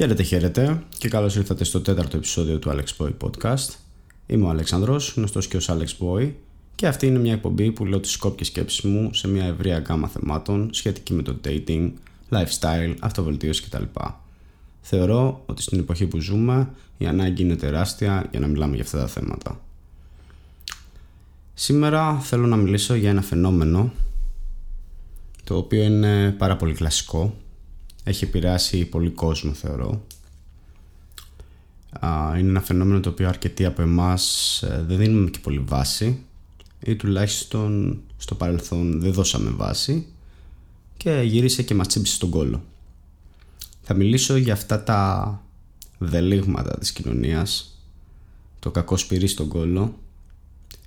Χαίρετε, χαίρετε και καλώς ήρθατε στο τέταρτο επεισόδιο του Alex Boy Podcast. Είμαι ο Αλέξανδρος, γνωστός και ως Alex Boy και αυτή είναι μια εκπομπή που λέω τις σκόπιες σκέψεις μου σε μια ευρία γκάμα θεμάτων σχετική με το dating, lifestyle, αυτοβελτίωση κτλ. Θεωρώ ότι στην εποχή που ζούμε η ανάγκη είναι τεράστια για να μιλάμε για αυτά τα θέματα. Σήμερα θέλω να μιλήσω για ένα φαινόμενο το οποίο είναι πάρα πολύ κλασικό έχει επηρεάσει πολύ κόσμο θεωρώ είναι ένα φαινόμενο το οποίο αρκετοί από εμάς ε, δεν δίνουμε και πολύ βάση ή τουλάχιστον στο παρελθόν δεν δώσαμε βάση και γύρισε και μας τσίμπησε στον κόλο. Θα μιλήσω για αυτά τα δελίγματα της κοινωνίας το κακό σπυρί στον κόλο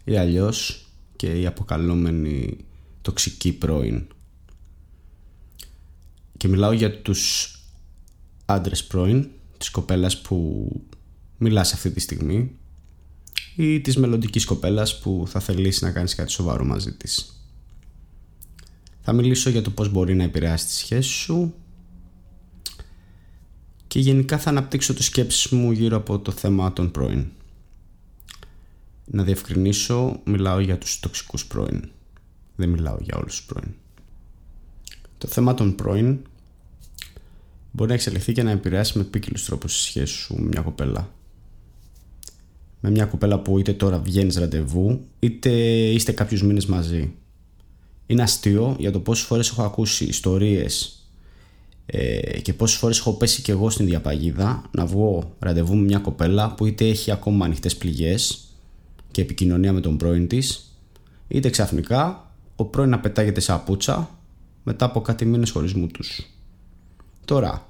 ή αλλιώς και η αποκαλούμενη τοξική πρώην και μιλάω για τους άντρες πρώην της κοπέλας που μιλάς αυτή τη στιγμή ή της μελλοντικής κοπέλας που θα θελήσει να κάνεις κάτι σοβαρό μαζί της. Θα μιλήσω για το πώς μπορεί να επηρεάσει τη σχέση σου και γενικά θα αναπτύξω τις σκέψεις μου γύρω από το θέμα των πρώην. Να διευκρινίσω, μιλάω για τους τοξικούς πρώην. Δεν μιλάω για όλους τους πρώην. Το θέμα των πρώην μπορεί να εξελιχθεί και να επηρεάσει με επίκυλους τρόπους τη σχέση σου με μια κοπέλα. Με μια κοπέλα που είτε τώρα βγαίνεις ραντεβού, είτε είστε κάποιους μήνες μαζί. Είναι αστείο για το πόσες φορές έχω ακούσει ιστορίες ε, και πόσες φορές έχω πέσει κι εγώ στην διαπαγίδα να βγω ραντεβού με μια κοπέλα που είτε έχει ακόμα ανοιχτές πληγές και επικοινωνία με τον πρώην της, είτε ξαφνικά ο πρώην να πετάγεται σε απούτσα μετά από κάτι μήνες χωρισμού τους. Τώρα,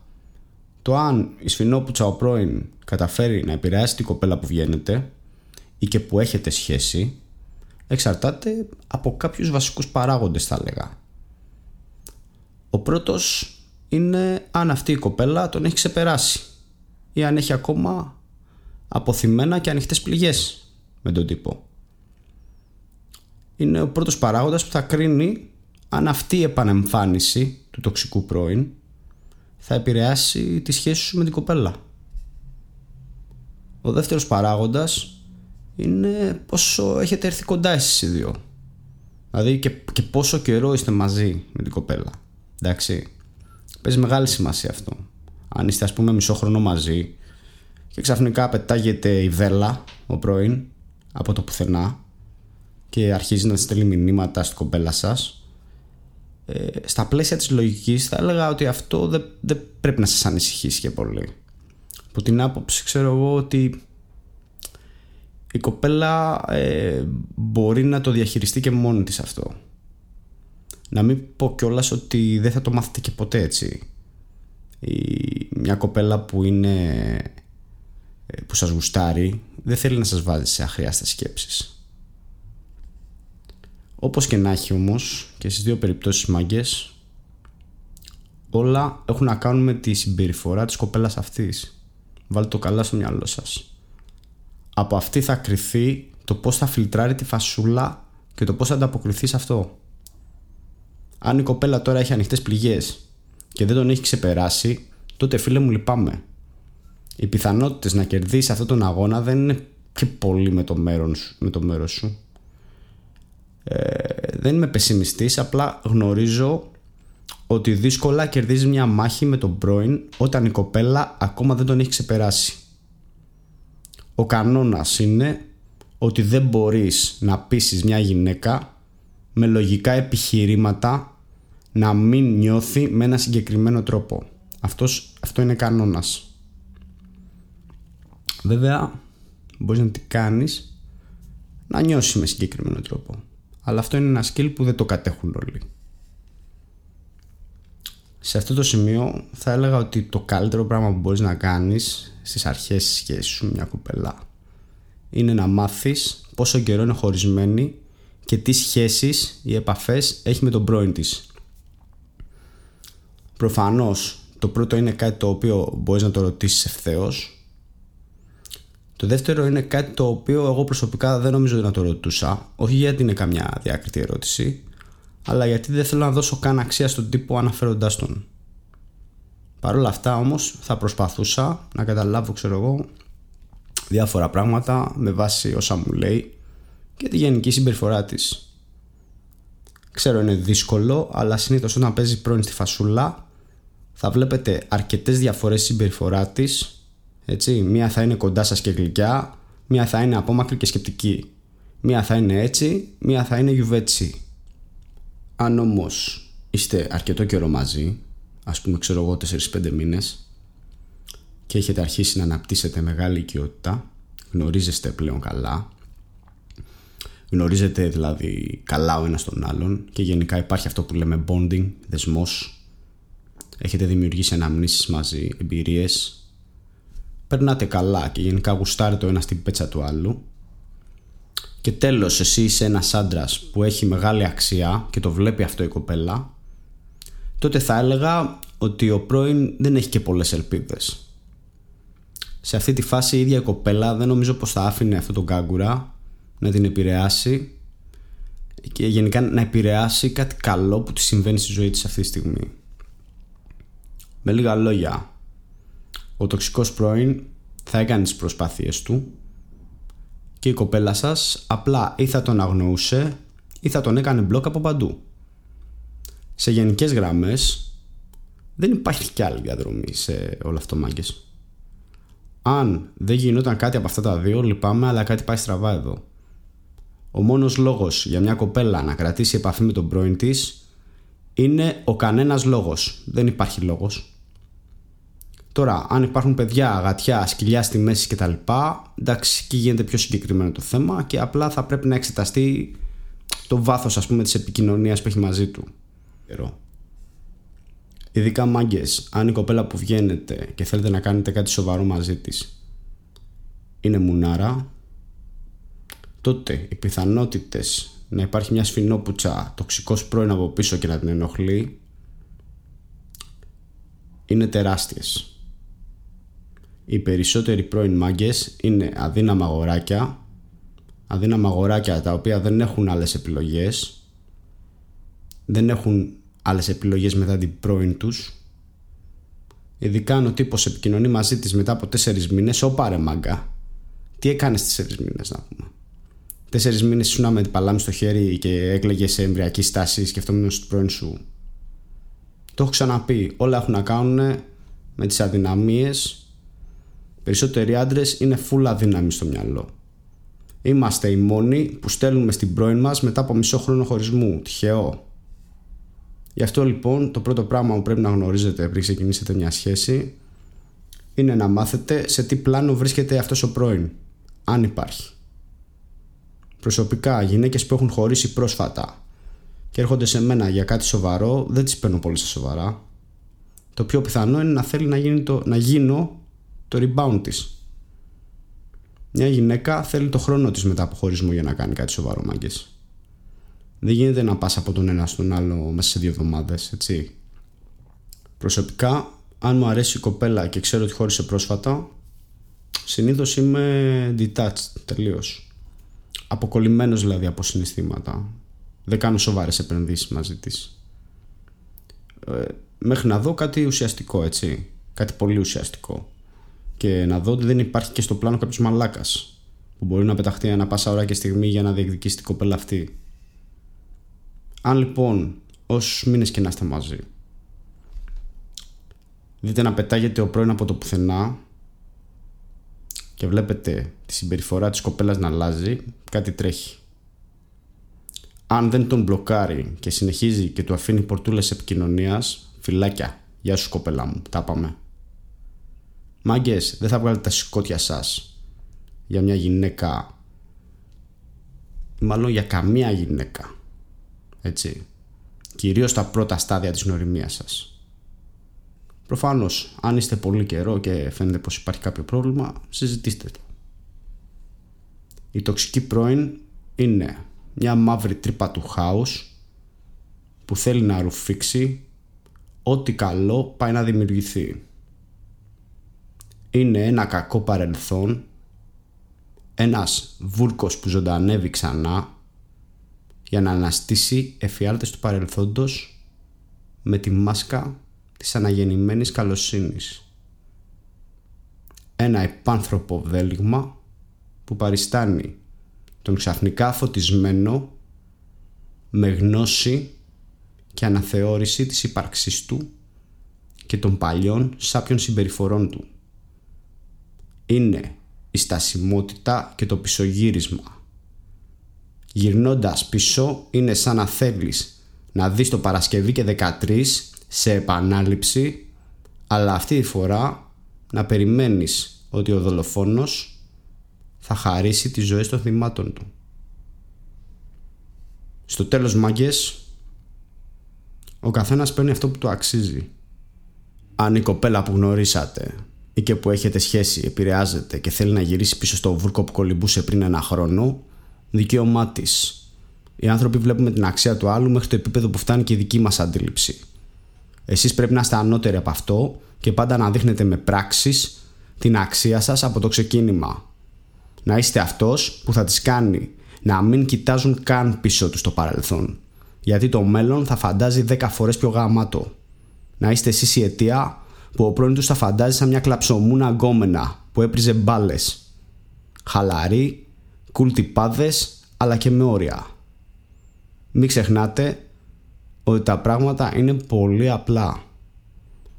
το αν η σφινόπουτσα ο πρώην καταφέρει να επηρεάσει την κοπέλα που βγαίνετε ή και που έχετε σχέση εξαρτάται από κάποιους βασικούς παράγοντες θα έλεγα. Ο πρώτος είναι αν αυτή η κοπέλα τον έχει ξεπεράσει ή αν έχει ακόμα αποθυμένα και ανοιχτές πληγές με τον τύπο. Είναι ο πρώτος παράγοντας που θα κρίνει αν αυτή η επανεμφάνιση του τοξικού πρώην θα επηρεάσει τη σχέση σου με την κοπέλα. Ο δεύτερος παράγοντας είναι πόσο έχετε έρθει κοντά εσείς οι δύο. Δηλαδή και, και πόσο καιρό είστε μαζί με την κοπέλα. Εντάξει. Παίζει μεγάλη σημασία αυτό. Αν είστε ας πούμε μισό χρόνο μαζί και ξαφνικά πετάγεται η βέλα ο πρώην από το πουθενά και αρχίζει να στέλνει μηνύματα στην κοπέλα σας ε, στα πλαίσια της λογικής θα έλεγα ότι αυτό δεν, δεν πρέπει να σας ανησυχήσει και πολύ. Από την άποψη ξέρω εγώ ότι η κοπέλα ε, μπορεί να το διαχειριστεί και μόνη της αυτό. Να μην πω κιόλας ότι δεν θα το μάθετε και ποτέ έτσι. Η, μια κοπέλα που είναι ε, που σας γουστάρει δεν θέλει να σας βάζει σε αχρίαστες σκέψεις. Όπως και να έχει όμως και στις δύο περιπτώσεις μαγκές όλα έχουν να κάνουν με τη συμπεριφορά της κοπέλας αυτής. Βάλτε το καλά στο μυαλό σας. Από αυτή θα κρυθεί το πώς θα φιλτράρει τη φασούλα και το πώς θα ανταποκριθεί σε αυτό. Αν η κοπέλα τώρα έχει ανοιχτές πληγές και δεν τον έχει ξεπεράσει, τότε φίλε μου λυπάμαι. Οι πιθανότητες να κερδίσει αυτόν τον αγώνα δεν είναι και πολύ με το μέρος, με το μέρος σου. Ε, δεν είμαι πεσημιστής, απλά γνωρίζω ότι δύσκολα κερδίζει μια μάχη με τον πρώην όταν η κοπέλα ακόμα δεν τον έχει ξεπεράσει. Ο κανόνας είναι ότι δεν μπορείς να πείσεις μια γυναίκα με λογικά επιχειρήματα να μην νιώθει με ένα συγκεκριμένο τρόπο. Αυτός, αυτό είναι κανόνας. Βέβαια, μπορείς να τι κάνεις να νιώσεις με συγκεκριμένο τρόπο αλλά αυτό είναι ένα skill που δεν το κατέχουν όλοι. Σε αυτό το σημείο θα έλεγα ότι το καλύτερο πράγμα που μπορείς να κάνεις στις αρχές της σχέσης σου μια κουπελά είναι να μάθεις πόσο καιρό είναι χωρισμένη και τι σχέσεις ή επαφές έχει με τον πρώην της. Προφανώς το πρώτο είναι κάτι το οποίο μπορείς να το ρωτήσεις ευθέως το δεύτερο είναι κάτι το οποίο εγώ προσωπικά δεν νομίζω να το ρωτούσα. Όχι γιατί είναι καμιά διάκριτη ερώτηση, αλλά γιατί δεν θέλω να δώσω καν αξία στον τύπο αναφέροντάς τον. Παρ' όλα αυτά όμως θα προσπαθούσα να καταλάβω ξέρω εγώ διάφορα πράγματα με βάση όσα μου λέει και τη γενική συμπεριφορά της. Ξέρω είναι δύσκολο αλλά συνήθως όταν παίζει πρώην στη φασούλα θα βλέπετε αρκετές διαφορές συμπεριφορά της έτσι, μία θα είναι κοντά σας και γλυκιά μία θα είναι απόμακρη και σκεπτική. Μία θα είναι έτσι, μία θα είναι γιουβέτσι. Αν όμως είστε αρκετό καιρό μαζί ας πούμε ξέρω εγώ 4-5 μήνες και έχετε αρχίσει να αναπτύσσετε μεγάλη οικειότητα γνωρίζεστε πλέον καλά γνωρίζετε δηλαδή καλά ο ένας τον άλλον και γενικά υπάρχει αυτό που λέμε bonding, δεσμός έχετε δημιουργήσει αναμνήσεις μαζί, εμπειρίες περνάτε καλά και γενικά γουστάρετε το ένα στην πέτσα του άλλου και τέλος εσύ είσαι ένας άντρας που έχει μεγάλη αξία και το βλέπει αυτό η κοπέλα τότε θα έλεγα ότι ο πρώην δεν έχει και πολλές ελπίδες. Σε αυτή τη φάση η ίδια η κοπέλα δεν νομίζω πως θα άφηνε αυτό τον κάγκουρα να την επηρεάσει και γενικά να επηρεάσει κάτι καλό που τη συμβαίνει στη ζωή της αυτή τη στιγμή. Με λίγα λόγια, ο τοξικός πρώην θα έκανε τις προσπάθειες του και η κοπέλα σας απλά ή θα τον αγνοούσε ή θα τον έκανε μπλοκ από παντού. Σε γενικές γραμμές δεν υπάρχει κι άλλη διαδρομή σε όλο αυτό μάγκες. Αν δεν γινόταν κάτι από αυτά τα δύο λυπάμαι αλλά κάτι πάει στραβά εδώ. Ο μόνος λόγος για μια κοπέλα να κρατήσει επαφή με τον πρώην της είναι ο κανένας λόγος. Δεν υπάρχει λόγος. Τώρα, αν υπάρχουν παιδιά, αγατιά, σκυλιά στη μέση κτλ. Εντάξει, εκεί γίνεται πιο συγκεκριμένο το θέμα και απλά θα πρέπει να εξεταστεί το βάθος, ας πούμε, της επικοινωνίας που έχει μαζί του. Ειδικά μάγκες, αν η κοπέλα που βγαίνετε και θέλετε να κάνετε κάτι σοβαρό μαζί της είναι μουνάρα, τότε οι πιθανότητες να υπάρχει μια σφινόπουτσα τοξικός πρώην από πίσω και να την ενοχλεί είναι τεράστιες οι περισσότεροι πρώην μάγκες είναι αδύναμα αγοράκια αδύναμα αγοράκια τα οποία δεν έχουν άλλες επιλογές δεν έχουν άλλες επιλογές μετά την πρώην τους. Ειδικά αν ο τύπος επικοινωνεί μαζί της μετά από τέσσερις μήνες ο πάρε μάγκα τι έκανες τέσσερις μήνες να πούμε τέσσερις μήνες ήσουν με την παλάμη στο χέρι και έκλαιγες σε εμβριακή στάση σκεφτόμενος την πρώην σου. Το έχω ξαναπεί όλα έχουν να κάνουν με τις αδυναμίες περισσότεροι άντρες είναι full αδύναμοι στο μυαλό. Είμαστε οι μόνοι που στέλνουμε στην πρώην μας μετά από μισό χρόνο χωρισμού. Τυχαίο. Γι' αυτό λοιπόν το πρώτο πράγμα που πρέπει να γνωρίζετε πριν ξεκινήσετε μια σχέση είναι να μάθετε σε τι πλάνο βρίσκεται αυτός ο πρώην, αν υπάρχει. Προσωπικά, γυναίκες που έχουν χωρίσει πρόσφατα και έρχονται σε μένα για κάτι σοβαρό, δεν τις παίρνω πολύ στα σοβαρά. Το πιο πιθανό είναι να θέλει να, γίνει το, να γίνω το rebound της. Μια γυναίκα θέλει το χρόνο της μετά από χωρισμό για να κάνει κάτι σοβαρό μάγκες. Δεν γίνεται να πας από τον ένα στον άλλο μέσα σε δύο εβδομάδες, έτσι. Προσωπικά, αν μου αρέσει η κοπέλα και ξέρω ότι χώρισε πρόσφατα, συνήθως είμαι detached τελείως. Αποκολλημένος δηλαδή από συναισθήματα. Δεν κάνω σοβαρές επενδύσεις μαζί της. Ε, μέχρι να δω κάτι ουσιαστικό, έτσι. Κάτι πολύ ουσιαστικό και να δω ότι δεν υπάρχει και στο πλάνο κάποιος μαλάκας που μπορεί να πεταχτεί ένα πάσα ώρα και στιγμή για να διεκδικήσει την κοπέλα αυτή. Αν λοιπόν όσους μήνες και να είστε μαζί δείτε να πετάγεται ο πρώην από το πουθενά και βλέπετε τη συμπεριφορά της κοπέλας να αλλάζει, κάτι τρέχει. Αν δεν τον μπλοκάρει και συνεχίζει και του αφήνει πορτούλες επικοινωνίας, φυλάκια. Γεια σου κοπέλα μου, τα πάμε. Μάγκες, δεν θα βγάλετε τα σηκώτια σας για μια γυναίκα. Μάλλον για καμία γυναίκα. Έτσι. Κυρίως στα πρώτα στάδια της γνωριμίας σας. Προφανώς, αν είστε πολύ καιρό και φαίνεται πως υπάρχει κάποιο πρόβλημα, συζητήστε το. Η τοξική πρώην είναι μια μαύρη τρύπα του χάους που θέλει να ρουφήξει ό,τι καλό πάει να δημιουργηθεί είναι ένα κακό παρελθόν, ένας βούρκος που ζωντανεύει ξανά για να αναστήσει εφιάλτες του παρελθόντος με τη μάσκα της αναγεννημένης καλοσύνης. Ένα επάνθρωπο δέλιγμα που παριστάνει τον ξαφνικά φωτισμένο με γνώση και αναθεώρηση της ύπαρξής του και των παλιών σάπιων συμπεριφορών του. Είναι η στασιμότητα και το πισωγύρισμα. Γυρνώντας πίσω είναι σαν να θέλεις να δεις το Παρασκευή και 13 σε επανάληψη αλλά αυτή τη φορά να περιμένεις ότι ο δολοφόνος θα χαρίσει τις ζωές των θυμάτων του. Στο τέλος μάγκες ο καθένας παίρνει αυτό που του αξίζει. Αν η κοπέλα που γνωρίσατε ή και που έχετε σχέση επηρεάζεται και θέλει να γυρίσει πίσω στο βούρκο που κολυμπούσε πριν ένα χρόνο, δικαίωμά της. Οι άνθρωποι βλέπουμε την αξία του άλλου μέχρι το επίπεδο που φτάνει και η δική μας αντίληψη. Εσείς πρέπει να είστε ανώτεροι από αυτό και πάντα να δείχνετε με πράξεις την αξία σας από το ξεκίνημα. Να είστε αυτός που θα τις κάνει να μην κοιτάζουν καν πίσω τους στο παρελθόν. Γιατί το μέλλον θα φαντάζει 10 φορές πιο γαμάτο. Να είστε εσείς η αιτία που ο πρώην του θα φαντάζει σαν μια κλαψομούνα γκόμενα που έπριζε μπάλες. Χαλαρή, κουλτιπάδε, αλλά και με όρια. Μην ξεχνάτε ότι τα πράγματα είναι πολύ απλά.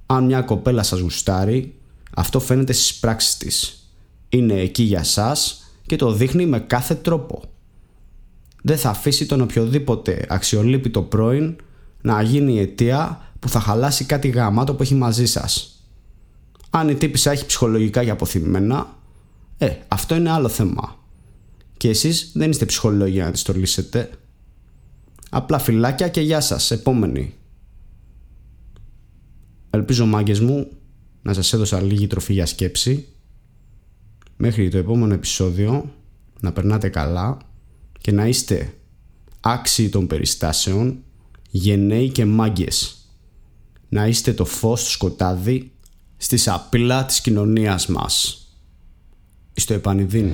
Αν μια κοπέλα σας γουστάρει, αυτό φαίνεται στις πράξεις της. Είναι εκεί για σας και το δείχνει με κάθε τρόπο. Δεν θα αφήσει τον οποιοδήποτε αξιολύπητο πρώην να γίνει η αιτία που θα χαλάσει κάτι γαμάτο που έχει μαζί σας. Αν η τύπησα έχει ψυχολογικά και αποθυμένα, ε, αυτό είναι άλλο θέμα. Και εσείς δεν είστε ψυχολόγοι για να τη το λύσετε. Απλά φυλάκια και γεια σας, επόμενη. Ελπίζω μάγκες μου να σας έδωσα λίγη τροφή για σκέψη. Μέχρι το επόμενο επεισόδιο να περνάτε καλά και να είστε άξιοι των περιστάσεων, γενναίοι και μάγκες. Να είστε το φως στο σκοτάδι στη σαπίλα της κοινωνίας μας. Στο επανειδήν.